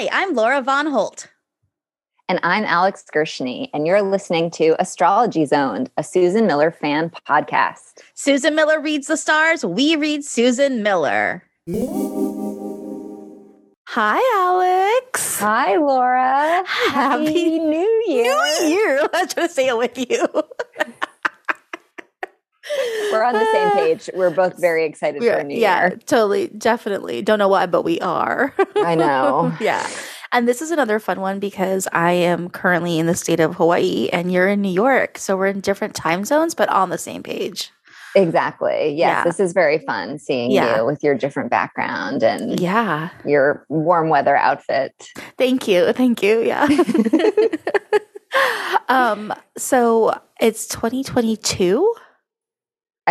Hi, I'm Laura Von Holt. And I'm Alex Gershny, and you're listening to Astrology Zoned, a Susan Miller fan podcast. Susan Miller reads the stars. We read Susan Miller. Hi, Alex. Hi, Laura. Happy, Happy New Year. New Year. Let's just say it with you. We're on the same page. We're both very excited for a new yeah, year. totally. Definitely. Don't know why, but we are. I know. yeah. And this is another fun one because I am currently in the state of Hawaii and you're in New York. So we're in different time zones, but on the same page. Exactly. Yes, Yeah. this is very fun seeing Yeah. you with your different background and Yeah. your warm weather outfit. Thank you. Thank you. Yeah. um, so it's 2022.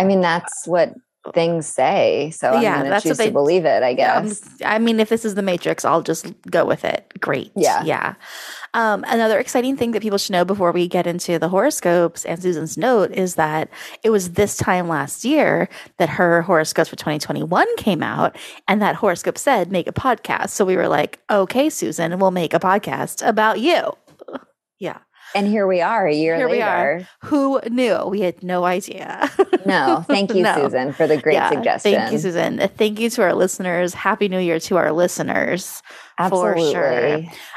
I mean, that's what things say. So I'm Yeah, that's what choose they- to believe it, I guess. just- I mean, if this is the Matrix, I'll just go with it. Great. Yeah. Yeah. Um, another exciting thing that people should know before we get into the horoscopes and Susan's note is that it was this time last year that her horoscopes for 2021 came out, and that horoscope said make a podcast. So we were like, okay, Susan, we'll make a podcast about you. And here we are a year Here we are. later. Who knew? We had no idea. No, thank you, No. Susan, for the great Yeah, suggestion. Thank you, Susan. Thank you to our listeners. Happy New Year to our listeners. Absolutely. For sure.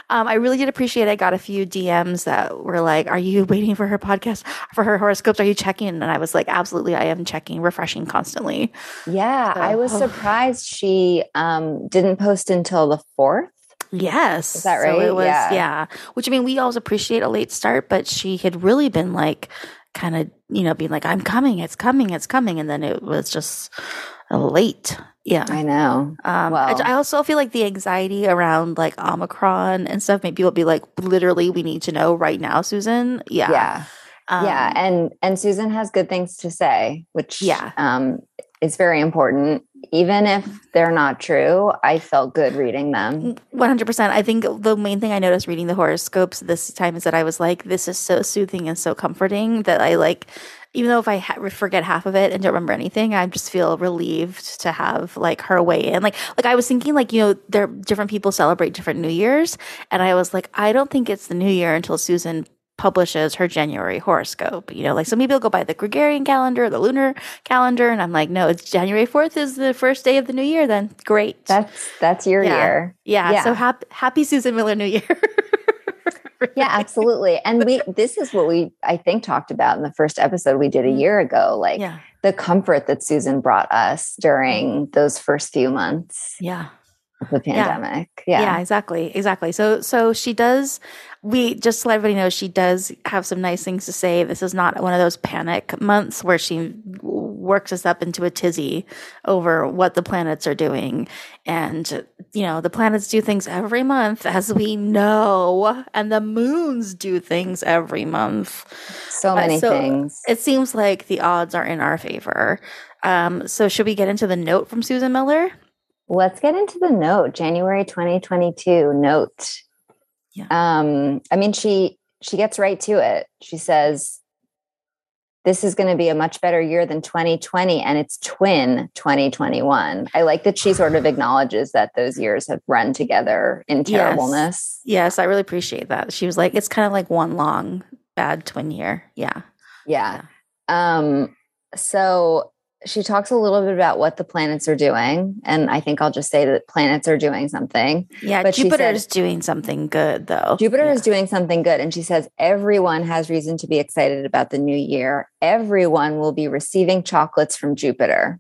Um, I really did appreciate. I got a few DMs that were like, "Are you waiting for her podcast for her horoscopes? Are you checking?" And I was like, "Absolutely, I am checking, refreshing constantly." Yeah, So- I was surprised she um, didn't post until the fourth. Yes, Is that So right? it was, Yeah. yeah. Which I mean, we always appreciate a late start, but she had really been like, kind of, you know, being like, "I'm coming, it's coming, it's coming," and then it was just late. Yeah. I know. Um, I, Well- I also feel like the anxiety around like Omicron and stuff made people be like, literally, we need to know right now, Susan. Yeah. Yeah, Um, yeah, and and Susan has good things to say, which Yeah. um, is very important. Even if they're not true, I felt good reading them. Mm, 100%. I think the main thing I noticed reading the horoscopes this time is that I was like, this is so soothing and so comforting that I like, even though if I ha- forget half of it and don't remember anything, I just feel relieved to have like her weigh in. Like, like I was thinking, like, you know, there different people celebrate different New Years. And I was like, I don't think it's the New Year until Susan publishes her January horoscope. You know, like some people go by the Gregorian calendar, the lunar calendar. And I'm like, no, it's January 4th is the first day of the new year. Then great. That's that's your Yeah. year. Yeah. Yeah. So happy, happy Susan Miller New Year. Yeah, absolutely. And we this is what we I think talked about in the first episode we did a Mhm. year ago. Like yeah. the comfort that Susan brought us during those first few months Yeah. of the pandemic. Yeah. Yeah. Exactly. Exactly. So, so she does, we just to let everybody know, she does have some nice things to say. This is not one of those panic months where she works us up into a tizzy over what the planets are doing. And, you know, the planets do things every month, as we know, and the moons do things every month. So Uh, many so things. It seems like the odds are in our favor. Um, so should we get into the note from Susan Miller? Let's get into the note. January 2022 note. Yeah. Um, I mean, she she gets right to it. She says, This is going to be a much better year than 2020, and it's twin 2021. I like that she sort of acknowledges that those years have run together in terribleness. Yes, I really appreciate that. She was like, it's kind of like one long bad twin year. Yeah. Yeah. Um, so she talks a little bit about what the planets are doing. And I think I'll just say that planets are doing something. Yeah. But Jupiter is doing something good though. Jupiter Yeah. is doing something good. And she says, everyone has reason to be excited about the new year. Everyone will be receiving chocolates from Jupiter.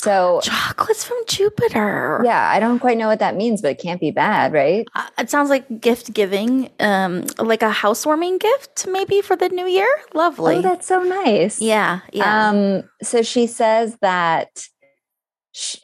So, chocolates from Jupiter. yeah, I don't quite know what that means, but it can't be bad, right? Uh, It sounds like gift giving, um, like a housewarming gift maybe for the new year. Lovely. Oh, that's so nice. yeah. Yeah. Um, so she says that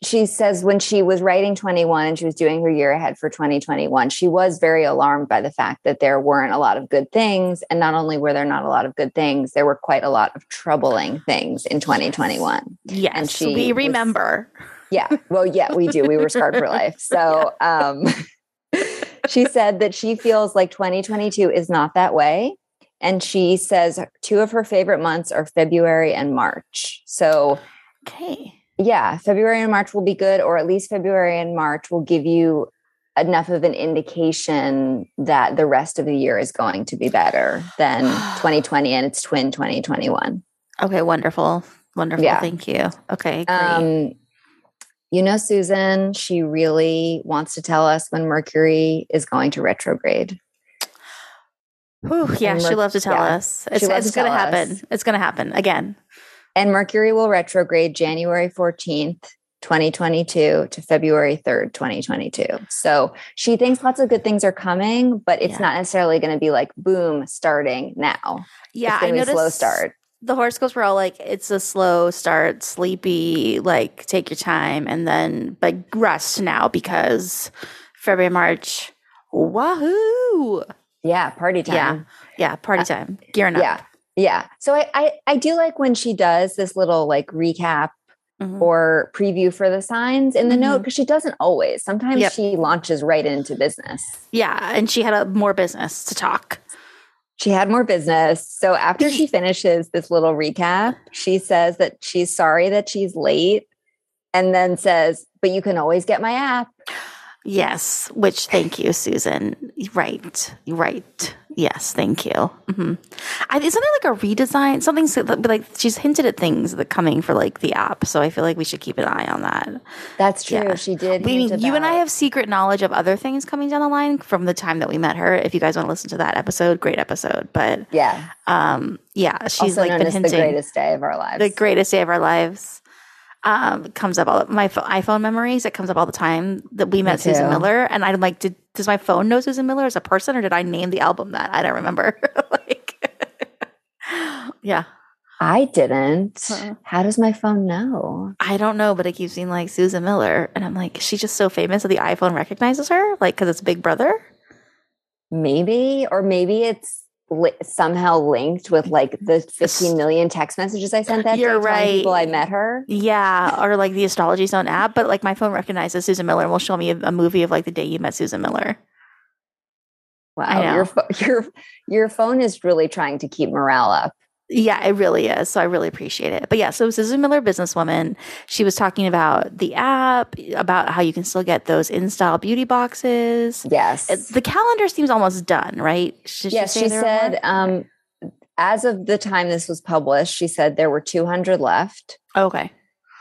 she says when she was writing 21 and she was doing her year ahead for 2021, she was very alarmed by the fact that there weren't a lot of good things. And not only were there not a lot of good things, there were quite a lot of troubling things in 2021. yes. she we was- remember. Yeah. Well, yeah, we do. We were scarred for life. So um, she said that she feels like 2022 is not that way. And she says two of her favorite months are February and March. So Okay. Yeah, February and March will be good, or at least February and March will give you enough of an indication that the rest of the year is going to be better than 2020 and its twin 2021. Okay, wonderful. Wonderful. Yeah. Thank you. Okay. Great. Um, you know, Susan, she really wants to tell us when Mercury is going to retrograde. Whew, yeah, and she loves to tell yeah, us. It's, it's going to happen. It's going to happen again. And Mercury will retrograde January 14th, 2022 to February 3rd, 2022. So she thinks lots of good things are coming, but it's Yeah. not necessarily going to be like boom starting now. Yeah, it's I going to be noticed a slow start. The horoscopes were all like, it's a slow start, sleepy, like take your time, and then but rest now because February, March, wahoo! Yeah, party Yeah. time. Yeah, party uh, time, gearing up. Yeah. Yeah. So I, I I do like when she does this little like recap Mhm. or preview for the signs in the note Mhm. because she doesn't always. Sometimes Yep. she launches right into business. Yeah, and she had a more business to talk. She had more business. So after she finishes this little recap, she says that she's sorry that she's late and then says, but you can always get my app. Yes, which thank you, Susan. Right, right. Yes, thank you. hmm I, isn't there like a redesign? Something so- like she's hinted at things that coming for like the app, so I feel like we should keep an eye on that. That's true. Yeah. She did. We mean, you and I have secret knowledge of other things coming down the line from the time that we met her. If you guys want to listen to that episode, great episode. But Yeah. um, yeah, she's also like been hinting the greatest day of our lives. the greatest day of our lives. Um, comes up all my iPhone memories. It comes up all the time that we met Susan. Miller, and I'm like, did does my phone know Susan Miller as a person, or did I name the album that? I don't remember. like, yeah, I didn't. Uh-uh. How does my phone know? I don't know, but it keeps being like Susan Miller, and I'm like, she's just so famous that the iPhone recognizes her, like because it's Big Brother. Maybe, or maybe it's li- somehow linked with like the 15 million text messages I sent that You're day telling people I met her. Yeah, or like the Astrology Zone app, but like my phone recognizes Susan Miller and will show me a, a movie of like the day you met Susan Miller. Wow, your your your phone is really trying to keep morale up. Yeah, it really is. So I really appreciate it. But yeah, so Susan Miller, businesswoman, she was talking about the app, about how you can still get those in style beauty boxes. Yes, The calendar seems almost done, right? Did yes. say She said, um, as of the time this was published, she said there were 200 left. okay.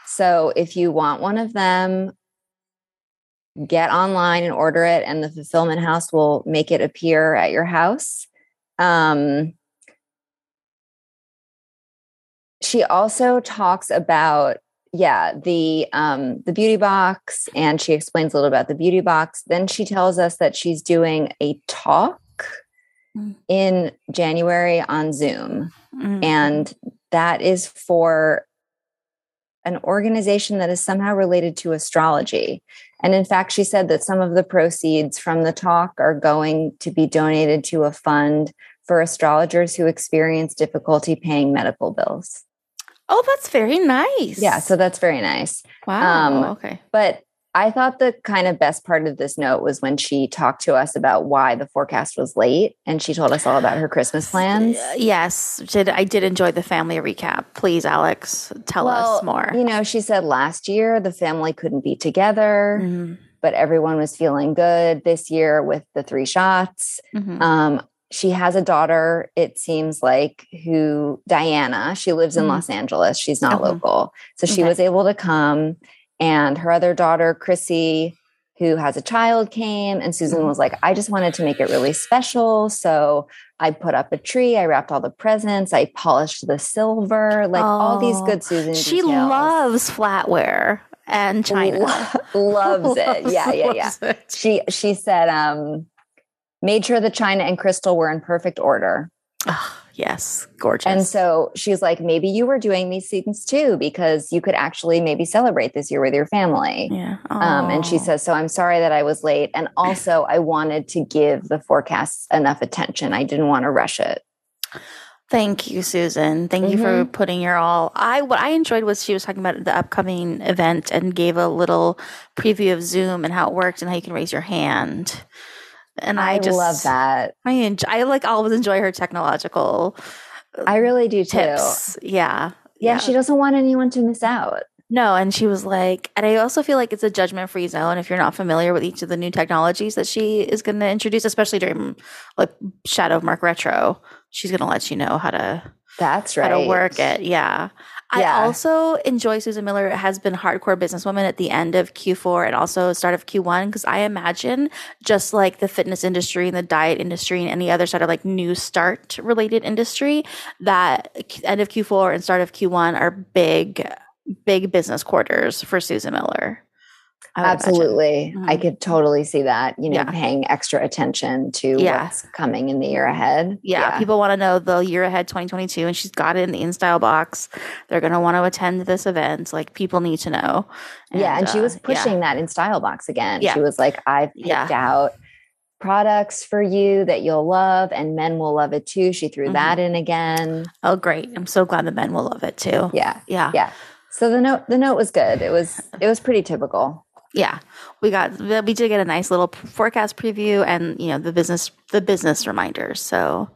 So if you want one of them, get online and order it, and the fulfillment house will make it appear at your house. Um, she also talks about yeah the um the beauty box and she explains a little about the beauty box then she tells us that she's doing a talk Mm. in january on zoom Mm. and that is for an organization that is somehow related to astrology. And in fact, she said that some of the proceeds from the talk are going to be donated to a fund for astrologers who experience difficulty paying medical bills. Oh, that's very nice. Yeah, so that's very nice. wow. um, okay. But I thought the kind of best part of this note was when she talked to us about why the forecast was late and she told us all about her Christmas plans. Uh, yes, did I did enjoy the family recap. Please, Alex, tell us more. You know, she said last year the family couldn't be together. Mhm, but everyone was feeling good this year with the three shots. mhm. Um, she has a daughter, it seems like, who Diana, she lives in Mhm. Los Angeles. She's not local. So she Okay. was able to come. And her other daughter, Chrissy, who has a child, came. And Susan Mhm. was like, I just wanted to make it really special. So I put up a tree, I wrapped all the presents, I polished the silver, like all these Oh, good Susan. she details. loves flatware and China. Lo- loves it. Yeah, yeah, yeah. It. she she said um made sure the china and crystal were in perfect order Ah, yes, gorgeous. and so she's like maybe you were doing these things too because you could actually maybe celebrate this year with your family yeah. um, and she says so i'm sorry that i was late and also i wanted to give the forecasts enough attention i didn't want to rush it Thank you, Susan. Thank you for Mm-hmm. putting your all. I what I enjoyed was she was talking about the upcoming event and gave a little preview of Zoom and how it worked and how you can raise your hand. And I, i, just love that I enjoy, I like always enjoy her technological uh, i really do too tips. Yeah. yeah, she doesn't want anyone to miss out No, and she was like, and I also feel like it's a judgment free zone if you're not familiar with each of the new technologies that she is going to introduce, especially during like Shadow of Merc Retro. She's going to let you know how to That's right. how to work it. Yeah. I Yeah. also enjoy Susan Miller has been hardcore businesswoman at the end of Q4 and also start of Q1 because I imagine just like the fitness industry and the diet industry and any other sort of like new start related industry that end of Q4 and start of Q1 are big big business quarters for Susan Miller. I. Absolutely. I Mhm. could totally see that, you know, Yeah. paying extra attention to Yeah. what's coming in the year ahead. Yeah, people want to know the year ahead 2022 and she's got it in the InStyle box. They're going to want to attend this event. Like people need to know. yeah. And she uh, was yeah. pushing that InStyle Box again. Yeah. She was like, I've picked Yeah. out products for you that you'll love and men will love it too. She threw Mhm. that in again. Oh, great! I'm so glad the men will love it too. Yeah. yeah, Yeah. So the note the note was good. It was it was pretty typical. Yeah. We got we did get a nice little forecast preview and you know the business the business reminders. So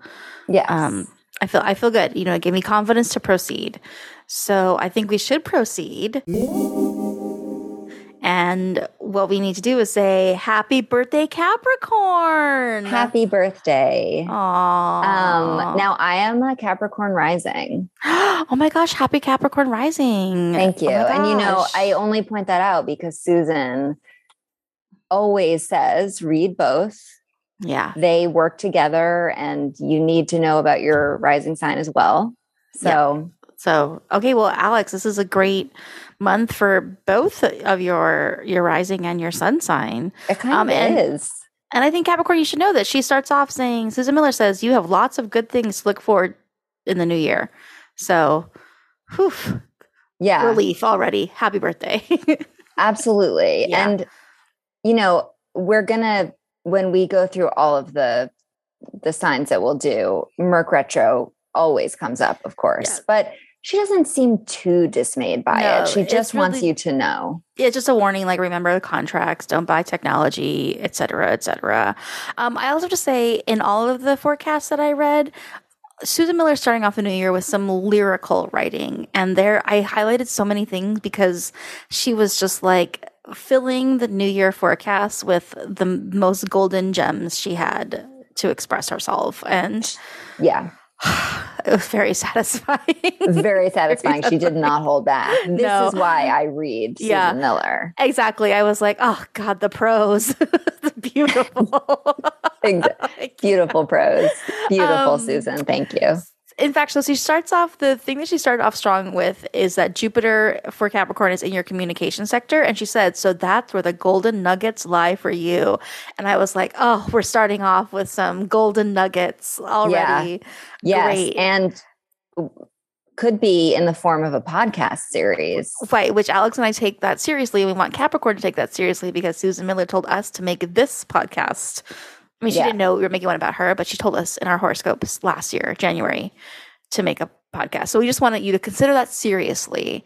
yeah, um, I feel I feel good. You know, it gave me confidence to proceed. So I think we should proceed. And what we need to do is say happy birthday Capricorn. Happy birthday. Aww. Um now I am a Capricorn rising. oh my gosh, happy Capricorn rising. Thank you. Oh and you know. I only point that out because Susan always says read both. yeah. They work together and you need to know about your rising sign as well. So, So, okay, well, Alex, this is a great month for both of your your rising and your sun sign. it kind Um, of and- is. And I think Capricorn, you should know that she starts off saying, Susan Miller says, you have lots of good things to look forward in the new year. So, whew, Yeah. relief already. Happy birthday. Absolutely. Yeah. And you know, we're going to when we go through all of the the signs that we'll do, Merc retro always comes up, of course. Yeah. But she doesn't seem too dismayed by No, it. She just wants you to know. yeah, just a warning, like remember the contracts, don't buy technology, etc., cetera, et cetera. Um, I also have to say, in all of the forecasts that I read, Susan Miller starting off the new year with some lyrical writing. And there I highlighted so many things because she was just like filling the new year forecast with the most golden gems she had to express herself. And Yeah. it was very satisfying. Very satisfying. she did not hold back. This No. is why I read Susan Yeah. Miller. exactly. I was like, oh God, the prose. Beautiful. Beautiful prose. Beautiful, Um, Susan. Thank you. In fact, so she starts off the thing that she started off strong with is that Jupiter for Capricorn is in your communication sector. And she said, so that's where the golden nuggets lie for you. And I was like, oh, we're starting off with some golden nuggets already. Yes. Great. And could be in the form of a podcast series. Right, which Alex and I take that seriously. We want Capricorn to take that seriously because Susan Miller told us to make this podcast. I mean, she Yeah. didn't know we were making one about her, but she told us in our horoscopes last year, January, to make a podcast. So we just wanted you to consider that seriously.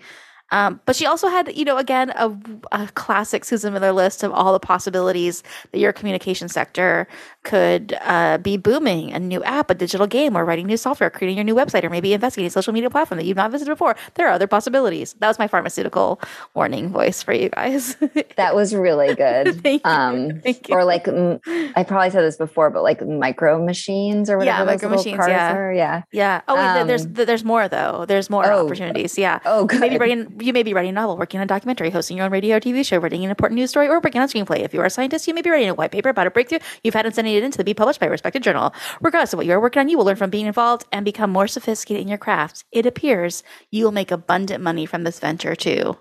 Um, but she also had, you know, again, a, a classic Susan Miller list of all the possibilities that your communication sector could uh, be booming a new app, a digital game, or writing new software, creating your new website, or maybe investigating a social media platform that you've not visited before. There are other possibilities. That was my pharmaceutical warning voice for you guys. That was really good. Thank you. Um, Thank you. or like I probably said this before, but like micro machines or Yeah, whatever. those micro machines, yeah. are. Yeah. yeah. Oh, wait, th- there's Um, there's more though. There's more Oh. opportunities. Yeah. Oh, good. may be writing. You may be writing a novel, working on a documentary, hosting your own radio or TV show, writing an important news story, or working on a screenplay. If you are a scientist, you may be writing a white paper about a breakthrough you've had and sending it in to be published by a respected journal. Regardless of what you are working on, you will learn from being involved and become more sophisticated in your craft. It appears you will make abundant money from this venture too.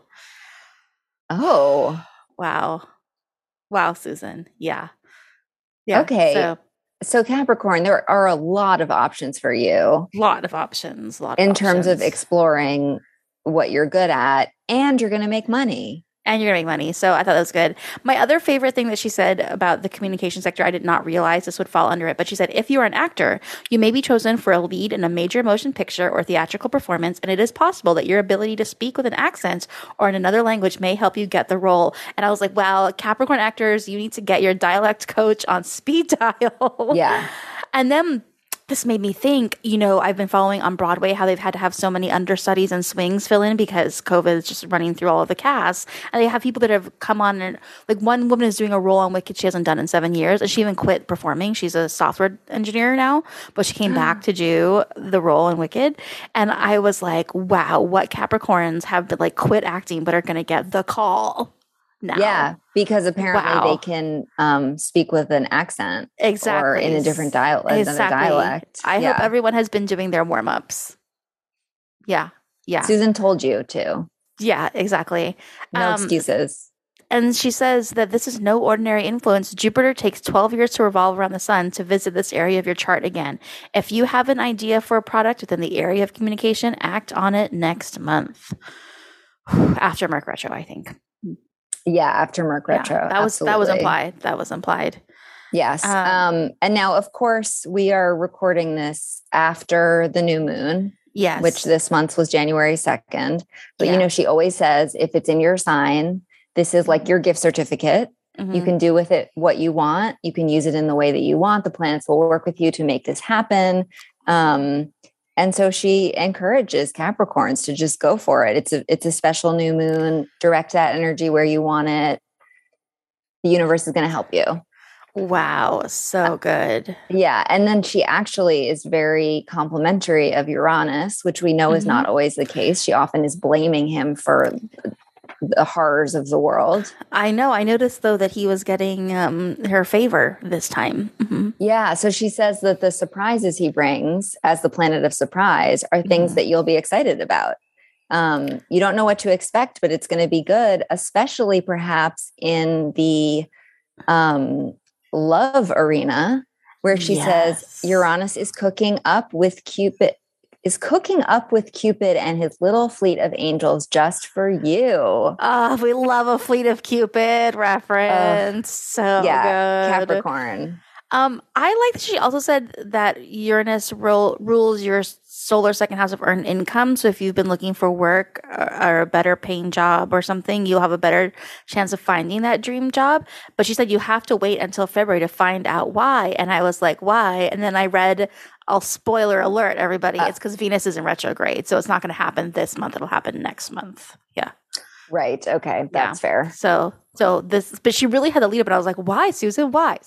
oh, Wow, wow, Susan. Yeah. Yeah. Okay. So so Capricorn, there are a lot of options for you A lot of options. Lot in of terms of exploring what you're good at, and you're going to make money. and you're gonna make money. So I thought that was good. My other favorite thing that she said about the communication sector, I did not realize this would fall under it, but she said if you are an actor, you may be chosen for a lead in a major motion picture or theatrical performance, and it is possible that your ability to speak with an accent or in another language may help you get the role. And I was like, wow, Capricorn actors, you need to get your dialect coach on speed dial. Yeah. And then this made me think, you know, I've been following on Broadway how they've had to have so many understudies and swings fill in because COVID is just running through all of the cast. And they have people that have come on and like one woman is doing a role on Wicked she hasn't done in seven years. And she even quit performing. She's a software engineer now, but she came back to do the role in Wicked. And I was like, wow, what Capricorns have been like quit acting but are going to get the call now. Yeah, because apparently Wow. they can um, speak with an accent Exactly. or in a different dialect than a Exactly. dialect. I yeah. hope everyone has been doing their warm ups. Yeah. Yeah. Susan told you to. Yeah, exactly. No Um, excuses. And she says that this is no ordinary influence. Jupiter takes 12 years to revolve around the sun to visit this area of your chart again. If you have an idea for a product within the area of communication, act on it next month. After Merc Retro, I think. Yeah, after Merc Yeah, Retro. that was that was implied. That was implied. Yes. Um, Um, and now, of course, we are recording this after the new moon, Yes. which this month was January 2nd. But Yeah. you know, she always says if it's in your sign, this is like your gift certificate. You Mhm. can do with it what you want. You can use it in the way that you want. The planets will work with you to make this happen. Um, and so she encourages Capricorns to just go for it. It's a it's a special new moon. Direct that energy where you want it. The universe is going to help you. Wow, so good. Yeah. And then she actually is very complimentary of Uranus, which we know is Mhm. not always the case. She often is blaming him for the horrors of the world. I know. I noticed though that he was getting um, her favor this time. Mhm. Yeah. So she says that the surprises he brings as the planet of surprise are things Mhm. that you'll be excited about. Um, you don't know what to expect, but it's going to be good, especially perhaps in the um, love arena, where she Yes. says Uranus is cooking up with Cupid. Is cooking up with Cupid and his little fleet of angels just for you. Oh, we love a Fleet of Cupid reference. so yeah, good. Capricorn. Um, I like that she also said that Uranus ro- rules your solar second house of earned income. So if you've been looking for work or, or a better paying job or something, you'll have a better chance of finding that dream job. But she said you have to wait until February to find out why. And I was like, why? And then I read, I'll spoiler alert, everybody. Uh. it's because Venus is in retrograde. So it's not going to happen this month. It'll happen next month. Yeah. Right. Okay. That's fair. So, so this, but she really had the lead up, and I was like, why, Susan? Why?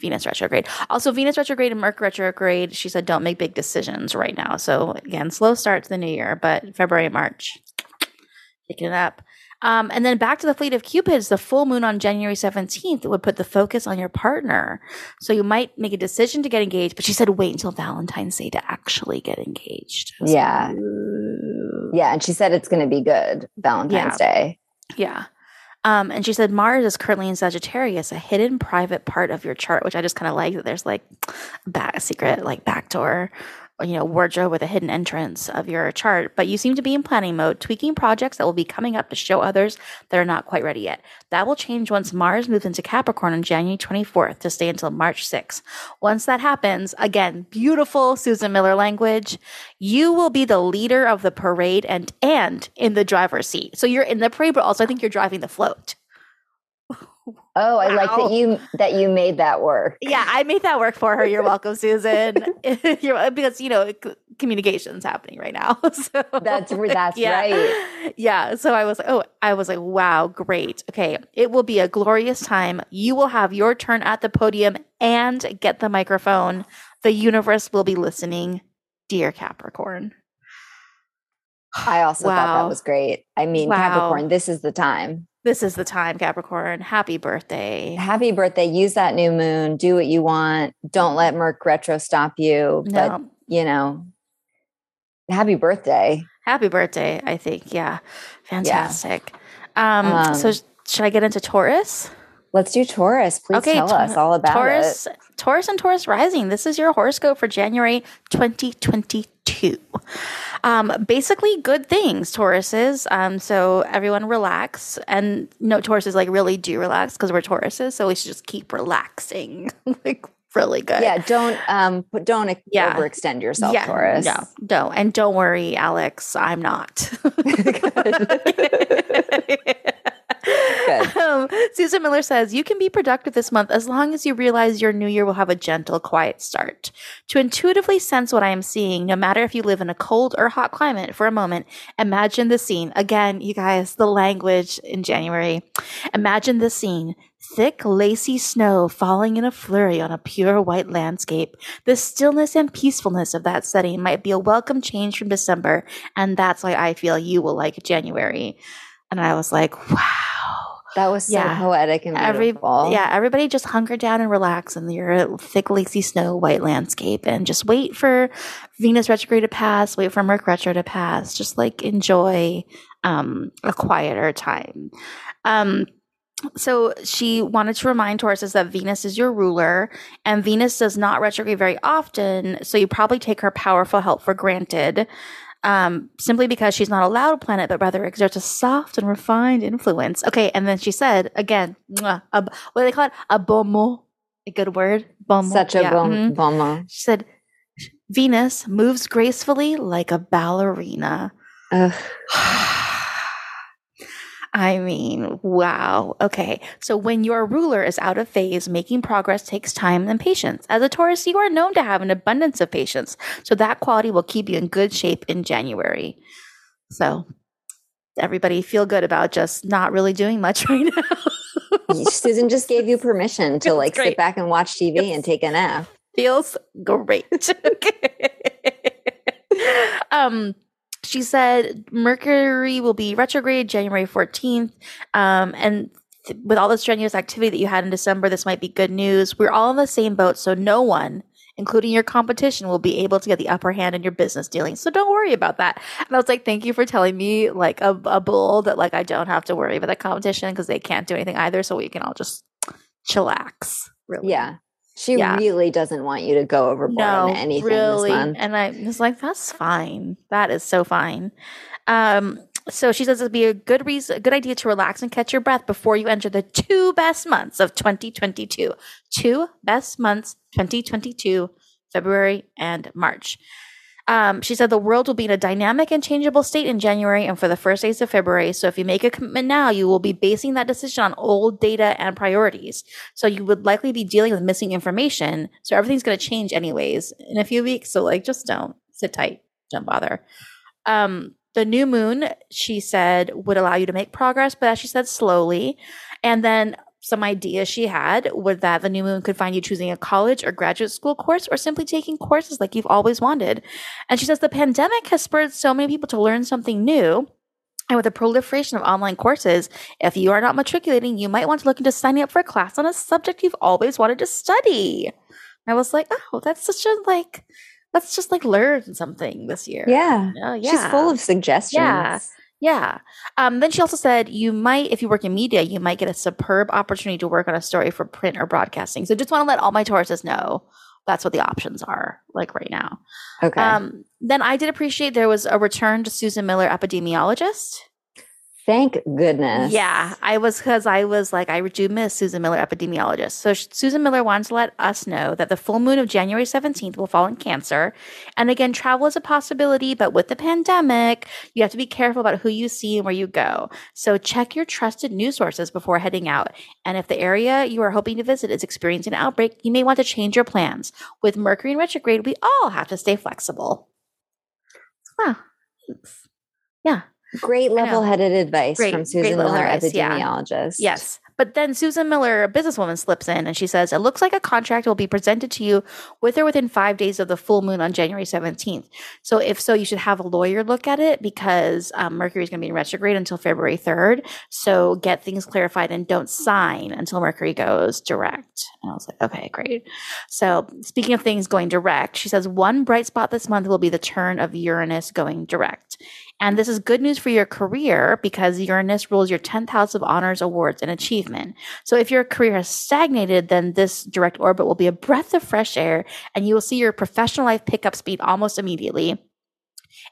Venus retrograde. Also, Venus retrograde and Mercury retrograde. She said, don't make big decisions right now. So again, slow start to the new year, but February, March, picking it up. Um, and then back to the fleet of cupids, the full moon on January 17th would put the focus on your partner. So you might make a decision to get engaged, but she said, wait until Valentine's Day to actually get engaged. Was like, Yeah. Yeah. And she said it's going to be good Valentine's Day. Yeah. Um, and she said Mars is currently in Sagittarius, a hidden private part of your chart, which I just kind of like that there's like back, a secret like backdoor, or, you know, wardrobe with a hidden entrance of your chart. But you seem to be in planning mode, tweaking projects that will be coming up to show others that are not quite ready yet. That will change once Mars moves into Capricorn on January 24th to stay until March 6th. Once that happens, again, beautiful Susan Miller language, you will be the leader of the parade and and in the driver's seat. So you're in the parade, but also I think you're driving the float. Oh, I like that you that you made that work. Yeah, I made that work for her. You're welcome, Susan. you're, because you know communication's happening right now. So That's that's yeah. right. Yeah. So I was like, oh, I was like, wow, great. Okay. It will be a glorious time. You will have your turn at the podium and get the microphone. The universe will be listening, dear Capricorn. I also thought that was great. I mean, Wow. Capricorn, this is the time. This is the time, Capricorn. Happy birthday. Happy birthday. Use that new moon. Do what you want. Don't let Merc Retro stop you. But, No. you know, happy birthday. Happy birthday, I think. Yeah. Fantastic. Um, Um, so sh- should I get into Taurus? Let's do Taurus. Please tell Tau- us all about Taurus, it. Taurus and Taurus rising. This is your horoscope for January 2022. Um, basically good things, Tauruses. Um, so everyone relax. And no, Tauruses like really do relax because we're Tauruses. So we should just keep relaxing. like really good. Yeah, don't um but don't Yeah. overextend yourself, Taurus. Yeah, no, don't. And don't worry, Alex, I'm not. Good. Um, Susan Miller says you can be productive this month as long as you realize your new year will have a gentle, quiet start. To intuitively sense what I am seeing, no matter if you live in a cold or hot climate, for a moment, imagine the scene. Again, you guys, the language in January. Imagine the scene. Thick, lacy snow falling in a flurry on a pure white landscape. The stillness and peacefulness of that setting might be a welcome change from December, and that's why I feel you will like January. And I was like, wow. That was so Yeah. poetic and beautiful. Every, yeah, everybody just hunker down and relax in your thick, lacy snow white landscape and just wait for Venus retrograde to pass, wait for Merc retro to pass. Just like enjoy um, a quieter time. Um, so she wanted to remind Tauruses that Venus is your ruler and Venus does not retrograde very often. So you probably take her powerful help for granted. Um, simply because she's not a loud planet, but rather exerts a soft and refined influence. Okay, and then she said again, mwah, a, what do they call it? A bomo, a good word. Bomo. Such a Yeah, bon, mhm. bon mot. She said, Venus moves gracefully like a ballerina. I mean, wow. Okay. So when your ruler is out of phase, making progress takes time and patience. As a Taurus, you are known to have an abundance of patience. So that quality will keep you in good shape in January. So everybody feel good about just not really doing much right now. Susan just gave you permission to Feels like great. sit back and watch TV and take a nap. feels great. okay. um, she said Mercury will be retrograde January 14th. Um, and th- with all the strenuous activity that you had in December, this might be good news. We're all in the same boat, so no one, including your competition, will be able to get the upper hand in your business dealings. So don't worry about that. And I was like, thank you for telling me like a, a bull that like I don't have to worry about the competition because they can't do anything either. So we can all just chillax. Really. Yeah. She Yeah. really doesn't want you to go overboard no, in anything really. And I was like, that's fine. That is so fine. Um, so she says it'd be a good reason, a good idea to relax and catch your breath before you enter the two best months of 2022. Two best months, 2022, February and March. Um, she said the world will be in a dynamic and changeable state in January and for the first days of February. So if you make a commitment now, you will be basing that decision on old data and priorities. So you would likely be dealing with missing information. So everything's going to change anyways in a few weeks. So like, just don't sit tight. Don't bother. Um, the new moon, she said, would allow you to make progress, but as she said, slowly. And then some ideas she had were that the new moon could find you choosing a college or graduate school course or simply taking courses like you've always wanted. And she says the pandemic has spurred so many people to learn something new. And with the proliferation of online courses, if you are not matriculating, you might want to look into signing up for a class on a subject you've always wanted to study. And I was like, oh, that's such a like, let's just like learn something this year. yeah. Yeah. She's full of suggestions. Yeah. Yeah. Um, then she also said you might, if you work in media, you might get a superb opportunity to work on a story for print or broadcasting. So just want to let all my Tauruses know that's what the options are like right now. Okay. Um, then I did appreciate there was a return to Susan Miller, epidemiologist. Thank goodness. Yeah, I was because I was like, I do miss Susan Miller, epidemiologist. So Susan Miller wants to let us know that the full moon of January 17th will fall in Cancer. And again, travel is a possibility, but with the pandemic, you have to be careful about who you see and where you go. So check your trusted news sources before heading out. And if the area you are hoping to visit is experiencing an outbreak, you may want to change your plans. With Mercury in retrograde, we all have to stay flexible. Wow. Thanks. Yeah. Great level headed advice Great- from Susan Miller, advice, yeah. epidemiologist. Yes. But then Susan Miller, a businesswoman, slips in and she says, It looks like a contract will be presented to you with or within five days of the full moon on January 17th. So, if so, you should have a lawyer look at it because um, Mercury is going to be in retrograde until February 3rd. So, get things clarified and don't sign until Mercury goes direct. And I was like, Okay, great. So, speaking of things going direct, she says, One bright spot this month will be the turn of Uranus going direct. And this is good news for your career because Uranus rules your 10th house of honors, awards, and achievement. So if your career has stagnated, then this direct orbit will be a breath of fresh air and you will see your professional life pick up speed almost immediately.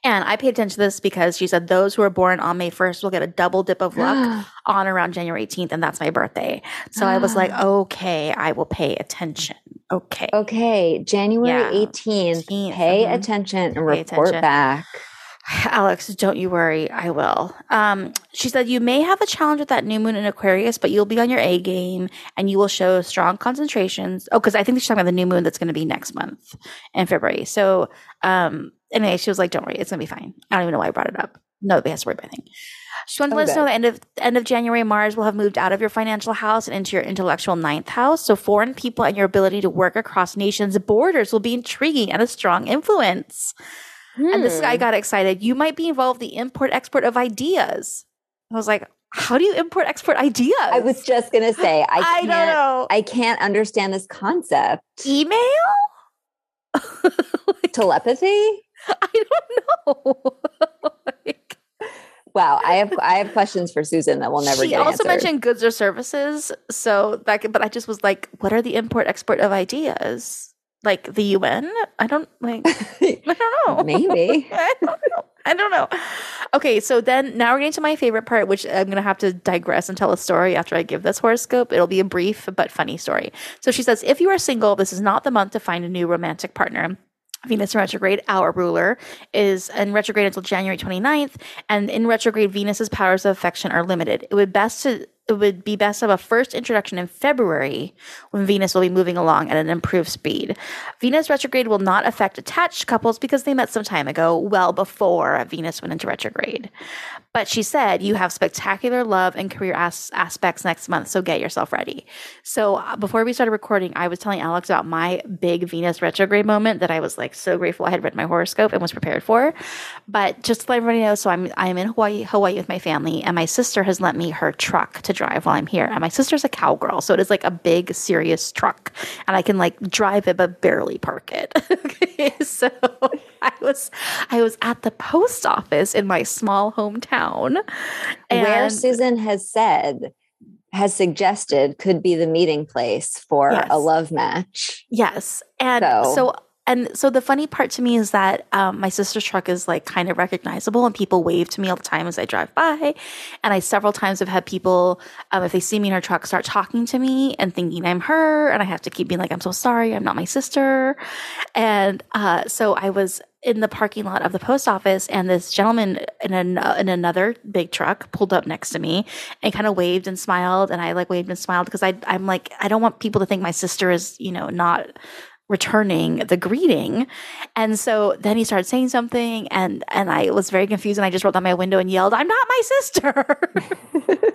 And I paid attention to this because she said those who are born on May 1st will get a double dip of luck on around January 18th, and that's my birthday. So I was like, okay, I will pay attention. Okay. okay. January Yeah. 18th. 18th, Pay mhm. attention and Pay report attention. back. Alex, don't you worry. I will. Um, she said, You may have a challenge with that new moon in Aquarius, but you'll be on your A game and you will show strong concentrations. Oh, because I think she's talking about the new moon that's going to be next month in February. So, um, anyway, she was like, Don't worry, it's going to be fine. I don't even know why I brought it up. Nobody has to worry about anything. She wanted to let us know the end of end of January, Mars will have moved out of your financial house and into your intellectual ninth house. So foreign people and your ability to work across nations' borders will be intriguing and a strong influence. And this guy Hmm. got excited. You might be involved the import export of ideas. I was like, how do you import export ideas? I was just gonna say I I can't don't know. I can't understand this concept. Email? Telepathy? I don't know. Like, Wow, I have I have questions for Susan that will never she get also answered. mentioned goods or services. So that, but I just was like, what are the import export of ideas? Like the UN? I don't like. I don't know. Maybe. I don't know. I don't know. Okay, so then now we're getting to my favorite part, which I'm going to have to digress and tell a story after I give this horoscope. It'll be a brief but funny story. So she says, if you are single, this is not the month to find a new romantic partner. Venus in retrograde, our ruler, is in retrograde until January 29th, and in retrograde, Venus's powers of affection are limited. It would best to it would be best to have a first introduction in February when Venus will be moving along at an improved speed. Venus retrograde will not affect attached couples because they met some time ago, well before Venus went into retrograde. But she said you have spectacular love and career as- aspects next month, so get yourself ready. So uh, before we started recording, I was telling Alex about my big Venus retrograde moment that I was like so grateful I had read my horoscope and was prepared for. But just to let everybody know, so I'm I'm in Hawaii, Hawaii with my family, and my sister has lent me her truck to drive while I'm here. And my sister's a cowgirl, so it is like a big, serious truck, and I can like drive it but barely park it. okay, so I was I was at the post office in my small hometown, Where Susan has said has suggested could be the meeting place for Yes. a love match. Yes. And So- so, and so the funny part to me is that um, my sister's truck is like kind of recognizable and people wave to me all the time as I drive by. And I several times have had people, um, if they see me in her truck, start talking to me and thinking I'm her. And I have to keep being like, I'm so sorry. I'm not my sister. And uh, so I was in the parking lot of the post office and this gentleman in, an, in another big truck pulled up next to me and kind of waved and smiled and i like waved and smiled because i'm like i don't want people to think my sister is you know not returning the greeting. And so then he started saying something and and i was very confused and i just rolled down my window and yelled i'm not my sister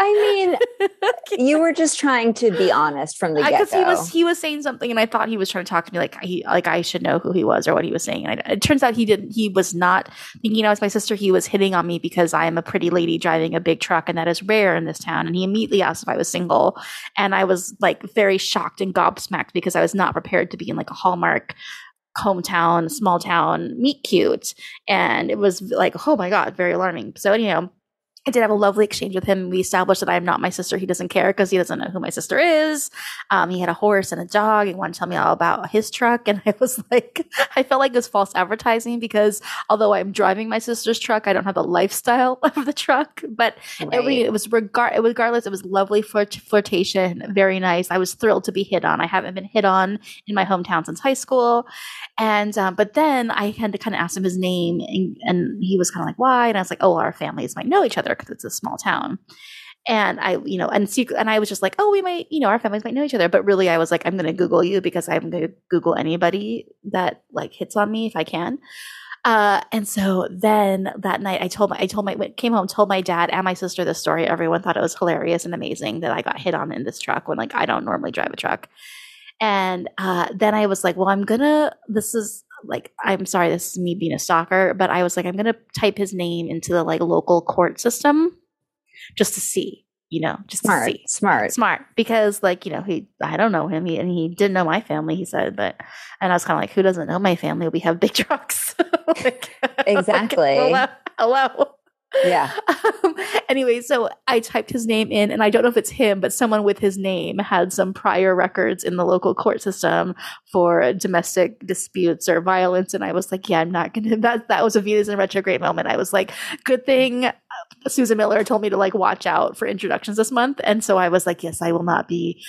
I mean, you were just trying to be honest from the get because go. he was he was saying something and I thought he was trying to talk to me like he like I should know who he was or what he was saying. And I, it turns out he didn't he was not thinking I was my sister he was hitting on me because I am a pretty lady driving a big truck and that is rare in this town. And he immediately asked if I was single. And I was like very shocked and gobsmacked because I was not prepared to be in like a Hallmark hometown small town meet cute. And it was like oh my god very alarming. So anyhow I did have a lovely exchange with him. We established that I'm not my sister. He doesn't care because he doesn't know who my sister is. Um, he had a horse and a dog He wanted to tell me all about his truck. And I was like, I felt like it was false advertising because although I'm driving my sister's truck, I don't have the lifestyle of the truck. But it, Right. it was regard, it was regardless, it was lovely flirt- flirtation, very nice. I was thrilled to be hit on. I haven't been hit on in my hometown since high school. And, um, but then I had to kind of ask him his name and, and he was kind of like, why? And I was like, oh, our families might know each other because it's a small town. And I, you know, and secret, and I was just like, oh, we might, you know, our families might know each other. But really, I was like, I'm going to Google you because I'm going to Google anybody that like hits on me if I can. Uh, and so then that night, I told my, I told my, came home, told my dad and my sister this story. Everyone thought it was hilarious and amazing that I got hit on in this truck when like I don't normally drive a truck. And uh, then I was like, well, I'm gonna. This is like, I'm sorry, this is me being a stalker, but I was like, I'm gonna type his name into the like local court system just to see, you know, just smart, to see. smart. Smart because, like, you know, he, I don't know him, he, and he didn't know my family. He said, but, and I was kind of like, who doesn't know my family? We have big trucks. Like- Exactly. hello, hello. Yeah. Um, anyway, so I typed his name in, and I don't know if it's him, but someone with his name had some prior records in the local court system for domestic disputes or violence. And I was like, yeah, I'm not gonna. That that was a Venus in retrograde moment. I was like, good thing uh, Susan Miller told me to like watch out for introductions this month, and so I was like, yes, I will not be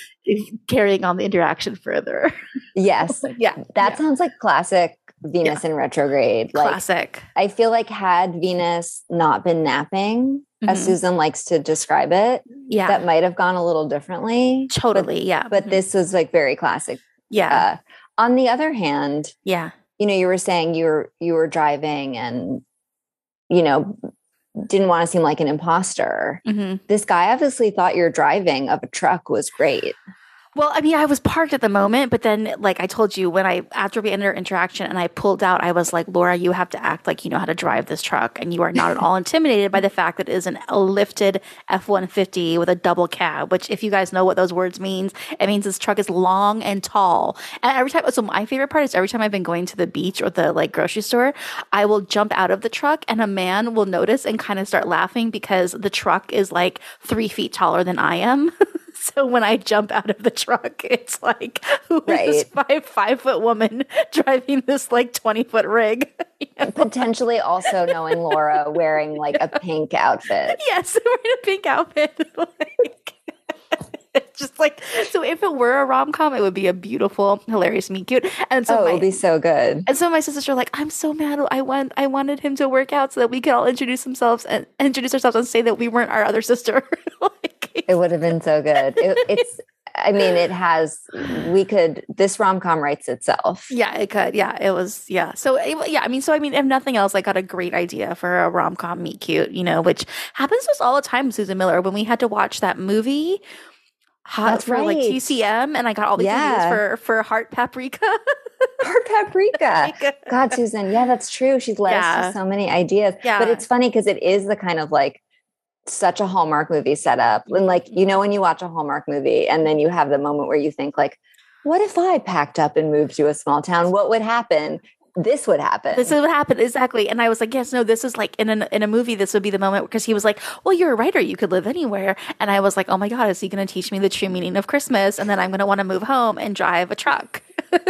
carrying on the interaction further. Yes. yeah, That yeah. sounds like classic Venus in retrograde. Like Classic. I feel like had Venus not been napping, as Mhm. Susan likes to describe it, Yeah. that might have gone a little differently. totally. yeah. But Mhm. this was like very classic. yeah. Uh, on the other hand, yeah. you know, you were saying you were you were driving and you know didn't want to seem like an imposter. hmm This guy obviously thought your driving of a truck was great. Well, I mean, I was parked at the moment, but then, like I told you, when I after we ended our interaction and I pulled out, I was like, Laura, you have to act like you know how to drive this truck, and you are not at all intimidated by the fact that it is an, a lifted F one fifty with a double cab. Which, if you guys know what those words means, it means this truck is long and tall. And every time, so my favorite part is every time I've been going to the beach or the like grocery store, I will jump out of the truck, and a man will notice and kind of start laughing because the truck is like three feet taller than I am. So when I jump out of the truck, it's like who is this five five foot woman driving this like twenty foot rig? You know? Potentially also knowing Laura wearing like a pink outfit. Yes, wearing a pink outfit. like, it's just like so. If it were a rom com, it would be a beautiful, hilarious meet cute. And so oh, my, it would be so good. and so my sisters are like, I'm so mad. I want I wanted him to work out so that we could all introduce themselves and introduce ourselves and say that we weren't our other sister. like, It would have been so good. It, it's I mean, it has we could this rom com writes itself. Yeah, it could. Yeah, it was. Yeah. So, it, yeah, I mean, so I mean, if nothing else, I got a great idea for a rom com meet cute, you know, which happens to us all the time, Susan Miller, when we had to watch that movie. Hot That's for like. TCM, and I got all these Yeah. ideas for for Heart Paprika. Heart paprika. God, Susan. Yeah, that's true. She's led us to so many ideas. Yeah. But it's funny because it is the kind of like such a Hallmark movie setup. And like, you know, when you watch a Hallmark movie and then you have the moment where you think, like, what if I packed up and moved to a small town? What would happen? This would happen. This would happen exactly, and I was like, "Yes, no, this is like in a in a movie. This would be the moment because he was like, "Well, you're a writer; you could live anywhere." And I was like, "Oh my god, is he going to teach me the true meaning of Christmas?" And then I'm going to want to move home and drive a truck.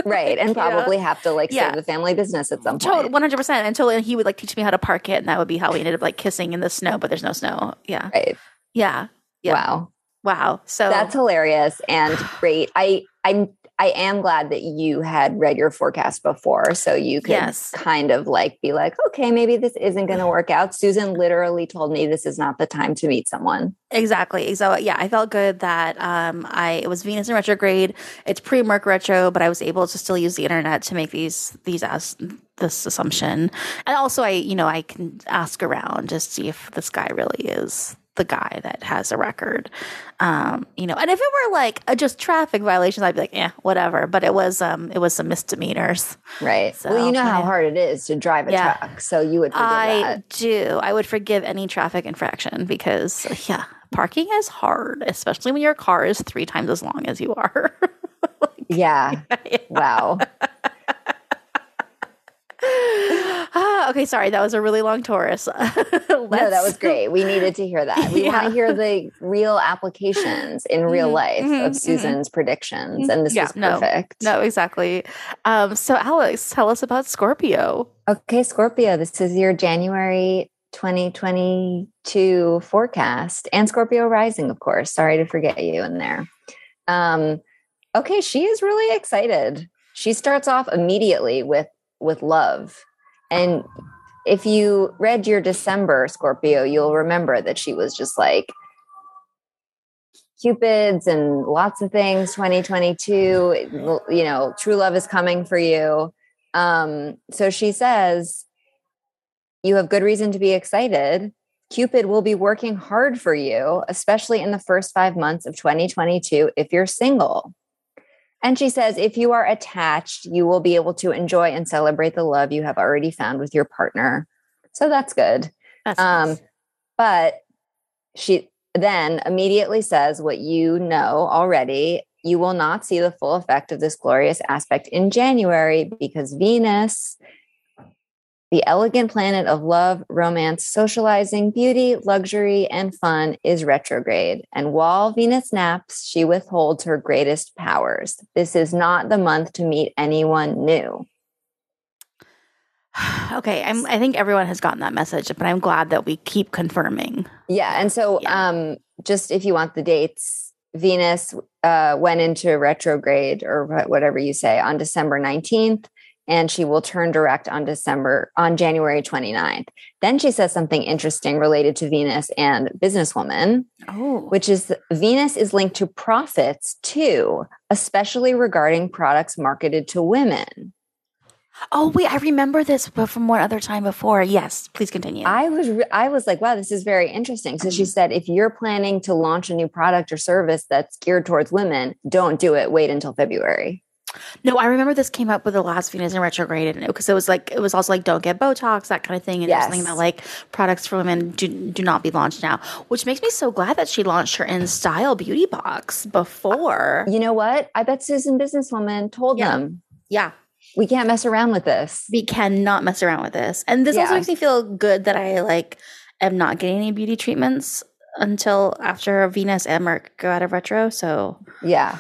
Right. And Yeah. probably have to like Yeah. save the family business at some point. One hundred percent. Until he would like teach me how to park it, and that would be how we ended up like kissing in the snow. But there's no snow. Yeah, Right. yeah, yeah. Wow. Wow. So That's hilarious and great. I I'm I am glad that you had read your forecast before so you could Yes. kind of like be like, okay, maybe this isn't going to work out. Susan literally told me this is not the time to meet someone. exactly. So yeah, I felt good that um I it was Venus in retrograde. It's pre Merc retro, but I was able to still use the internet to make these these as this assumption. And also, I you know I can ask around to see if this guy really is the guy that has a record. Um, you know, and if it were like uh, just traffic violations, I'd be like, yeah, whatever. But it was um it was some misdemeanors. Right. So, well, you know how hard it is to drive a Yeah. truck. So you would forgive I that. do. I would forgive any traffic infraction because, yeah, parking is hard, especially when your car is three times as long as you are. Yeah. Wow. Ah, okay, sorry, that was a really long Taurus. No, that was great. We needed to hear that. We want to hear the real applications in real Mhm, life mhm, of mhm. Susan's predictions. And this Yeah, was no, perfect. No, exactly. Um, so, Alex, tell us about Scorpio. Okay, Scorpio, this is your January 2022 forecast and Scorpio rising, of course. Sorry to forget you in there. Um, okay, she is really excited. She starts off immediately with with love. And if you read your December Scorpio, you'll remember that she was just like cupids and lots of things 2022 you know true love is coming for you. Um so she says you have good reason to be excited. Cupid will be working hard for you especially in the first 5 months of 2022 if you're single and she says if you are attached you will be able to enjoy and celebrate the love you have already found with your partner so that's good That's um, nice. but she then immediately says what you know already. You will not see the full effect of this glorious aspect in January because Venus, the elegant planet of love, romance, socializing, beauty, luxury, and fun, is retrograde. And while Venus naps, she withholds her greatest powers. This is not the month to meet anyone new. okay, I'm, I think everyone has gotten that message, but I'm glad that we keep confirming. Yeah, and so Yeah. um just if you want the dates, Venus uh went into retrograde or whatever you say on December 19th and she will turn direct on December on January 29th. Then she says something interesting related to Venus and businesswoman, Oh, which is Venus is linked to profits too, especially regarding products marketed to women. oh wait, I remember this, but from one other time before. Yes, please continue. I was re- I was like, wow, this is very interesting. So she mm-hmm. said, if you're planning to launch a new product or service that's geared towards women, don't do it. Wait until February. No, I remember this came up with the last Venus in retrograde, and because it was like it was also like don't get Botox, that kind of thing, and it was something Yes. that like products for women do do not be launched now, which makes me so glad that she launched her InStyle beauty box before. You know what? I bet Susan Businesswoman told Yeah. them Yeah, we can't mess around with this. we cannot mess around with this. And this also makes me feel good that I like am not getting any beauty treatments until after Venus and Merc go out of retro. So Yeah.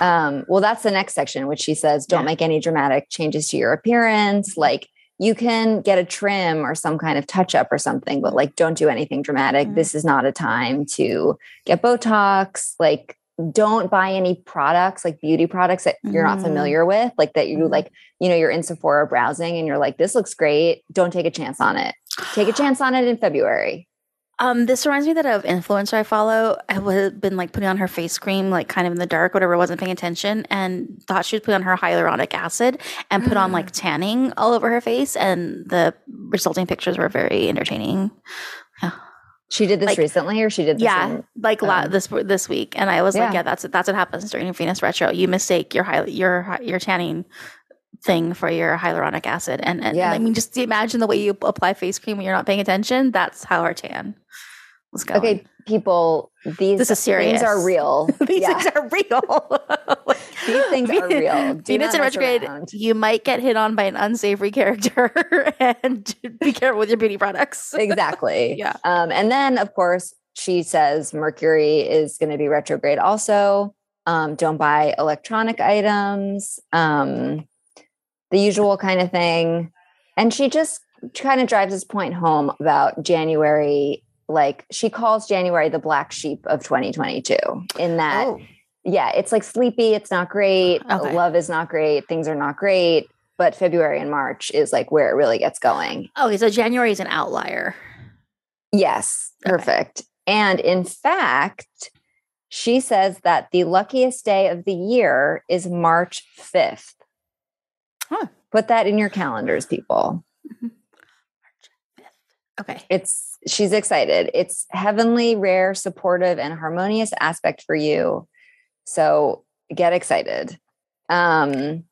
Um, well, that's the next section, which she says, don't Yeah. make any dramatic changes to your appearance. Like you can get a trim or some kind of touch up or something, but like don't do anything dramatic. Mhm. This is not a time to get Botox. Like don't buy any products, like beauty products that you're not Mhm. familiar with, like that you Mhm. like, you know, you're in Sephora browsing and you're like, this looks great. Don't take a chance on it. Take a chance on it in February. Um, this reminds me that of influencer I follow I would have been like putting on her face cream, like kind of in the dark, whatever, wasn't paying attention, and thought she was putting on her hyaluronic acid and put on like tanning all over her face, and the resulting pictures were very entertaining. She did this Like- recently or she did this Yeah, in- like la- um, this this week, and I was like, Yeah. yeah, that's that's what happens during Venus retro. You mistake your high your your tanning thing for your hyaluronic acid, and and Yeah. I mean, just imagine the way you apply face cream when you're not paying attention. That's how our tan was going. Okay, people, these This is serious. things are real. These yeah. things are real. These things are real. Do Venus in retrograde, around. you might get hit on by an unsavory character, and be careful with your beauty products. exactly. Yeah. Um, and then, of course, she says Mercury is going to be retrograde also. Um, don't buy electronic items, um, the usual kind of thing. And she just kind of drives this point home about January. Like she calls January the black sheep of 2022, in that Oh, yeah, it's like sleepy. It's not great. Okay. Love is not great. Things are not great. But February and March is like where it really gets going. okay. So January is an outlier. Yes, Okay. perfect. And in fact, she says that the luckiest day of the year is March 5th. Huh. Put that in your calendars, people. Okay. It's she's excited. It's heavenly, rare, supportive, and harmonious aspect for you. So get excited. Um,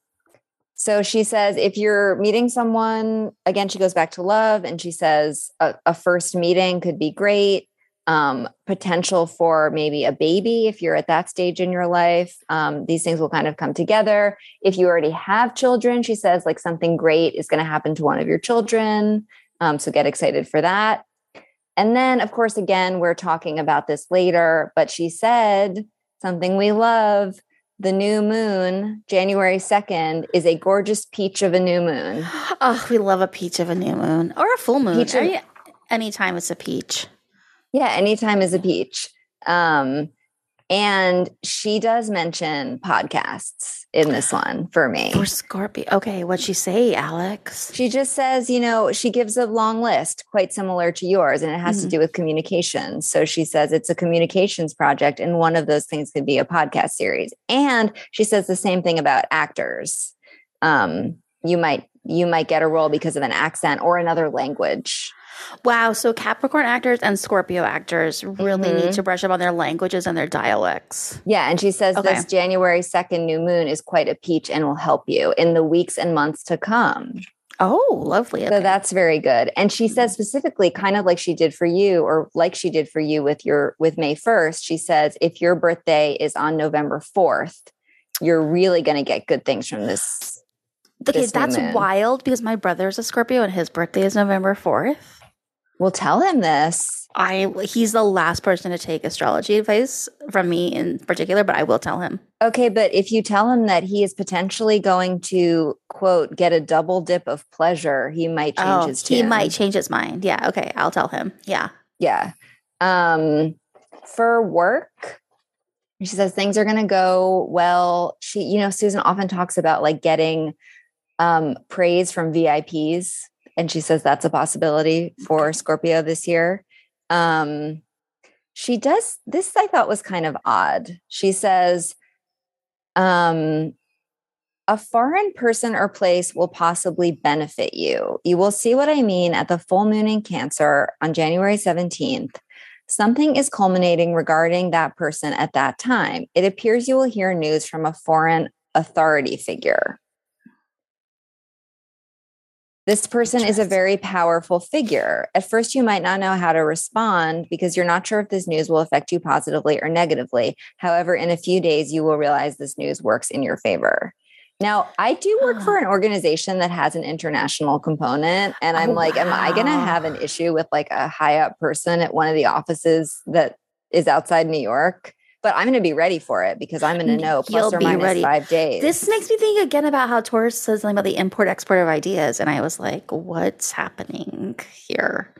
so she says, if you're meeting someone, again, she goes back to love and she says a, a first meeting could be great. Um, potential for maybe a baby if you're at that stage in your life. Um, these things will kind of come together. If you already have children, she says, like something great is going to happen to one of your children. Um, so get excited for that. And then, of course, again, we're talking about this later, but she said something we love. The new moon, January 2nd, is a gorgeous peach of a new moon. Oh, we love a peach of a new moon or a full moon. Peach of- Any, anytime it's a peach. Yeah, anytime is a peach. Um, and she does mention podcasts in this one for me. For Scorpio. Okay, what'd she say, Alex? She just says, you know, she gives a long list, quite similar to yours, and it has to Mhm. do with communication. So she says it's a communications project, and one of those things could be a podcast series. And she says the same thing about actors. Um, you might you might get a role because of an accent or another language. Wow, so Capricorn actors and Scorpio actors really Mhm. need to brush up on their languages and their dialects. Yeah, and she says Okay. this January 2nd new moon is quite a peach and will help you in the weeks and months to come. Oh, lovely. So that's very good. And she says specifically kind of like she did for you or like she did for you with your with May 1st, she says if your birthday is on November 4th, you're really going to get good things from this. okay, this new that's wild because my brother's a Scorpio and his birthday is November 4th. We'll tell him this. I he's the last person to take astrology advice from me in particular, but I will tell him. Okay, but if you tell him that he is potentially going to quote get a double dip of pleasure, he might change oh, his he might change his mind. Yeah, okay, I'll tell him. Yeah. Yeah. Um for work, she says things are going to go well. She, you know, Susan often talks about like getting um, praise from VIPs. And she says that's a possibility for Scorpio this year. Um, she does this, I thought was kind of odd. She says, um, a foreign person or place will possibly benefit you. You will see what I mean at the full moon in Cancer on January 17th. Something is culminating regarding that person at that time. It appears you will hear news from a foreign authority figure. This person is a very powerful figure. At first, you might not know how to respond because you're not sure if this news will affect you positively or negatively. However, in a few days, you will realize this news works in your favor. Now, I do work ah. for an organization that has an international component. And I'm oh, like, wow. am I going to have an issue with like a high up person at one of the offices that is outside New York? But I'm going to be ready for it because I'm going to know plus or minus ready. five days. This makes me think again about how Taurus says something about the import export of ideas. And I was like, what's happening here?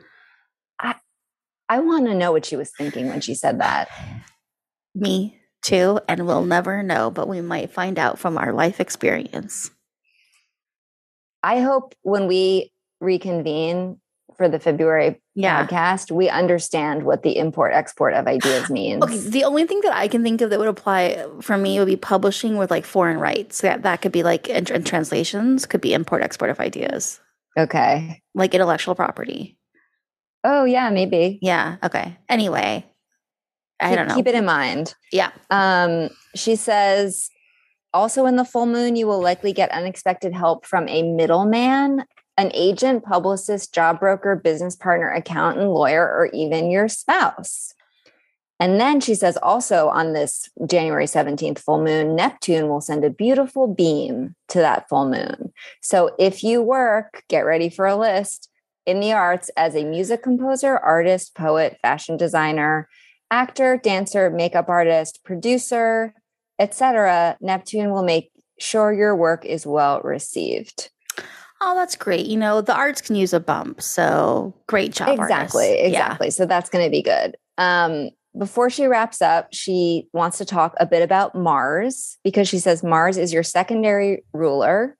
I, I want to know what she was thinking when she said that. Me too, and we'll never know, but we might find out from our life experience. I hope when we reconvene for the February yeah. podcast, we understand what the import export of ideas means. Okay, the only thing that I can think of that would apply for me would be publishing with like foreign rights. That that could be like and, and translations could be import export of ideas. Okay, like intellectual property. Oh yeah, maybe. Yeah. Okay. Anyway, I keep, don't know. Keep it in mind. Yeah. Um, she says also in the full moon, you will likely get unexpected help from a middleman, an agent, publicist, job broker, business partner, accountant, lawyer, or even your spouse. And then she says also on this January 17th full moon, Neptune will send a beautiful beam to that full moon. So if you work, get ready for a list in the arts as a music composer, artist, poet, fashion designer, actor, dancer, makeup artist, producer, etc., Neptune will make sure your work is well received. Oh, that's great. You know, the arts can use a bump. So great job. Exactly. Artists. Exactly. Yeah. So that's going to be good. Um, before she wraps up, she wants to talk a bit about Mars because she says Mars is your secondary ruler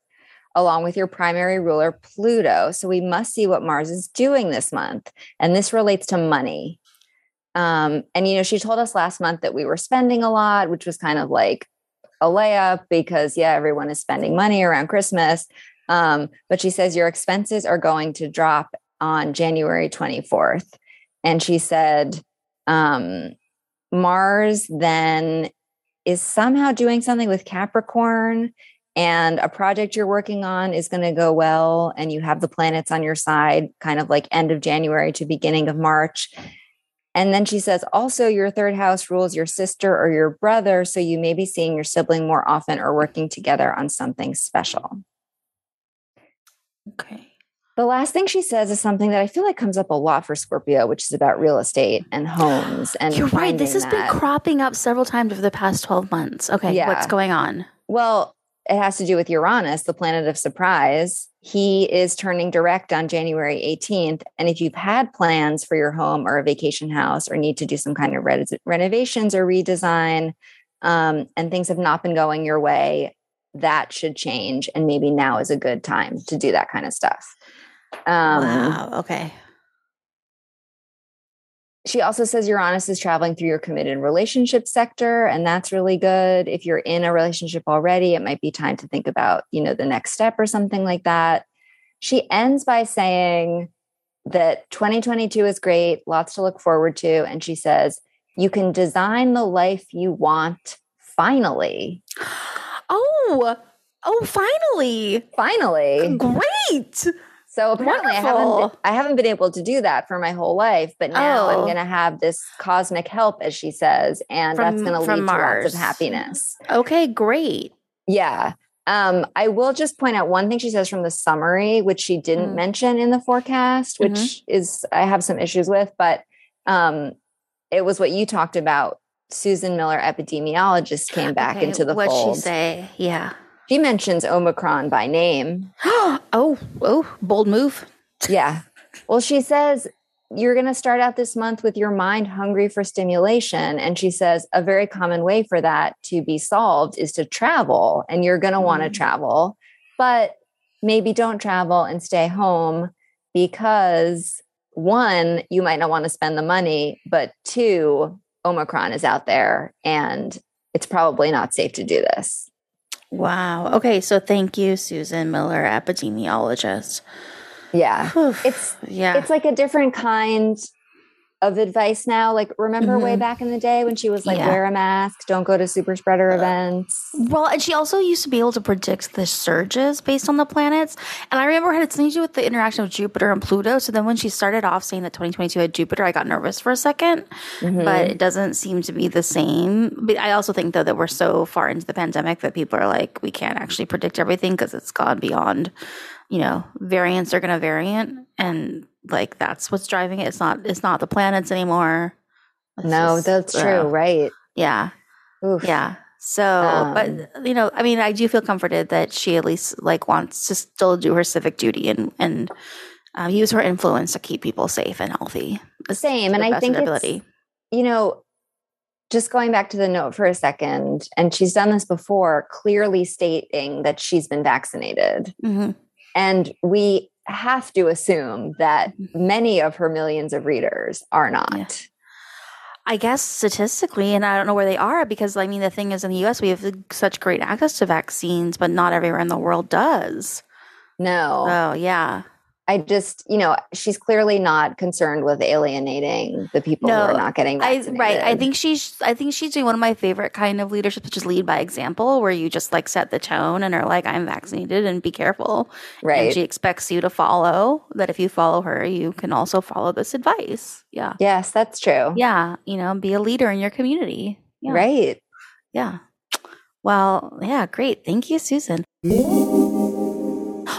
along with your primary ruler, Pluto. So we must see what Mars is doing this month. And this relates to money. Um, and, you know, she told us last month that we were spending a lot, which was kind of like a layup because, yeah, everyone is spending money around Christmas. Um, but she says your expenses are going to drop on January 24th. And she said, um, Mars then is somehow doing something with Capricorn and a project you're working on is going to go well and you have the planets on your side kind of like end of January to beginning of March and then she says, also, your third house rules your sister or your brother. So you may be seeing your sibling more often or working together on something special. Okay. The last thing she says is something that I feel like comes up a lot for Scorpio, which is about real estate and homes. And you're right. This has that. been cropping up several times over the past 12 months. Okay. Yeah. What's going on? Well, it has to do with Uranus, the planet of surprise. He is turning direct on January 18th. And if you've had plans for your home or a vacation house or need to do some kind of re- renovations or redesign, um, and things have not been going your way, that should change. And maybe now is a good time to do that kind of stuff. Um, wow. Okay. She also says Uranus is traveling through your committed relationship sector, and that's really good. If you're in a relationship already, it might be time to think about, you know, the next step or something like that. She ends by saying that 2022 is great, lots to look forward to. And she says, you can design the life you want finally. Oh, oh, finally. Finally. Great. So apparently I haven't I haven't been able to do that for my whole life, but now oh. I'm going to have this cosmic help as she says and from, that's going to lead Mars. to lots of happiness. Okay, great. Yeah. Um, I will just point out one thing she says from the summary, which she didn't mm. mention in the forecast, which mm-hmm. is I have some issues with, but um, it was what you talked about. Susan Miller, epidemiologist, came back okay, into the what'd fold. What'd she say? Yeah. She mentions Omicron by name. oh, oh, bold move. yeah. Well, she says you're going to start out this month with your mind hungry for stimulation. And she says a very common way for that to be solved is to travel, and you're going to mm. want to travel. But maybe don't travel and stay home because one, you might not want to spend the money, but two, Omicron is out there and it's probably not safe to do this. Wow. Okay. So thank you, Susan Miller, epidemiologist. Yeah. it's yeah. It's like a different kind of advice now. Like, remember mm-hmm. way back in the day when she was like, yeah. wear a mask, don't go to super spreader events? Well, and she also used to be able to predict the surges based on the planets. And I remember it had something to do with the interaction of Jupiter and Pluto. So then when she started off saying that 2022 had Jupiter, I got nervous for a 2nd mm-hmm. but it doesn't seem to be the same. But I also think, though, that we're so far into the pandemic that people are like, we can't actually predict everything because it's gone beyond you know, variants are going to variant and like that's what's driving it. It's not it's not the planets anymore. It's no, just, that's uh, true, right? Yeah. Oof. Yeah. So, um, but you know, I mean, I do feel comforted that she at least like wants to still do her civic duty and and uh, use her influence to keep people safe and healthy. Same, and I think it's you know, just going back to the note for a second, and she's done this before, clearly stating that she's been vaccinated. Mm-hmm. And we have to assume that mm-hmm. many of her millions of readers are not. Yeah. I guess statistically, and I don't know where they are because I mean, the thing is, in the US, we have such great access to vaccines, but not everywhere in the world does. No. Oh, yeah. I just, you know, she's clearly not concerned with alienating the people no, who are not getting vaccinated. I, right. I think she's, I think she's doing one of my favorite kind of leadership, which is lead by example, where you just like set the tone and are like, I'm vaccinated and be careful. Right. And she expects you to follow that. If you follow her, you can also follow this advice. Yeah. Yes, that's true. Yeah. You know, be a leader in your community. Yeah. Right. Yeah. Well, yeah, great. Thank you, Susan.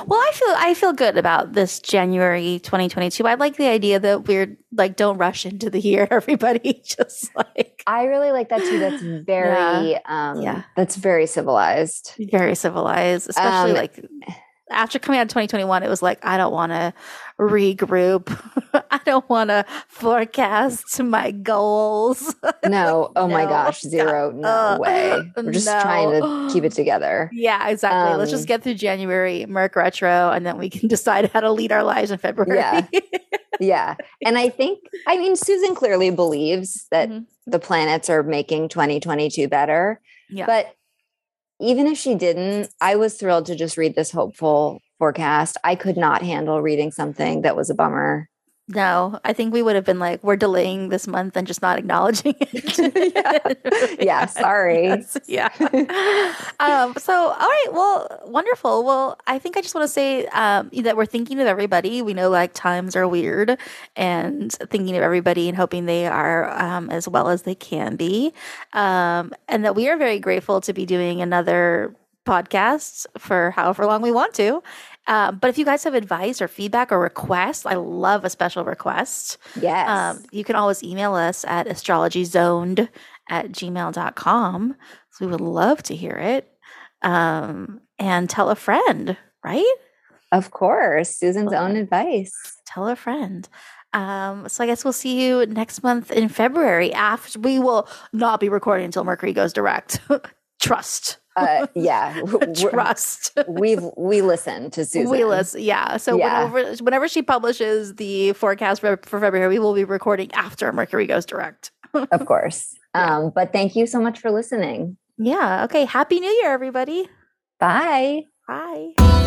Well, I feel I feel good about this January 2022. I like the idea that we're like don't rush into the year, everybody. Just like I really like that too. That's very yeah. um yeah. that's very civilized. Very civilized, especially um, like after coming out of 2021, it was like, I don't want to regroup. I don't want to forecast my goals. No. Oh no. my gosh. Zero. No uh, way. We're just no. trying to keep it together. Yeah, exactly. Um, Let's just um, get through January, Merc Retro, and then we can decide how to lead our lives in February. Yeah. yeah. And I think, I mean, Susan clearly believes that mm-hmm. the planets are making 2022 better. Yeah. But even if she didn't, I was thrilled to just read this hopeful forecast. I could not handle reading something that was a bummer. No, I think we would have been like, we're delaying this month and just not acknowledging it. yeah. yeah. sorry. Yes, yeah. um, so, all right. Well, wonderful. Well, I think I just want to say um, that we're thinking of everybody. We know like times are weird and thinking of everybody and hoping they are um, as well as they can be. Um, and that we are very grateful to be doing another podcast for however long we want to. Uh, but if you guys have advice or feedback or requests, I love a special request. Yes. Um, you can always email us at astrologyzoned at gmail.com. So we would love to hear it. Um, and tell a friend, right? Of course. Susan's own advice. Tell a friend. Um, so I guess we'll see you next month in February. After we will not be recording until Mercury goes direct. Trust. Uh, yeah, trust. We've we listen to Susan. We listen, yeah. So yeah. whenever whenever she publishes the forecast for, for February, we will be recording after Mercury goes direct. of course. Yeah. Um, but thank you so much for listening. Yeah. Okay. Happy New Year, everybody. Bye. Bye.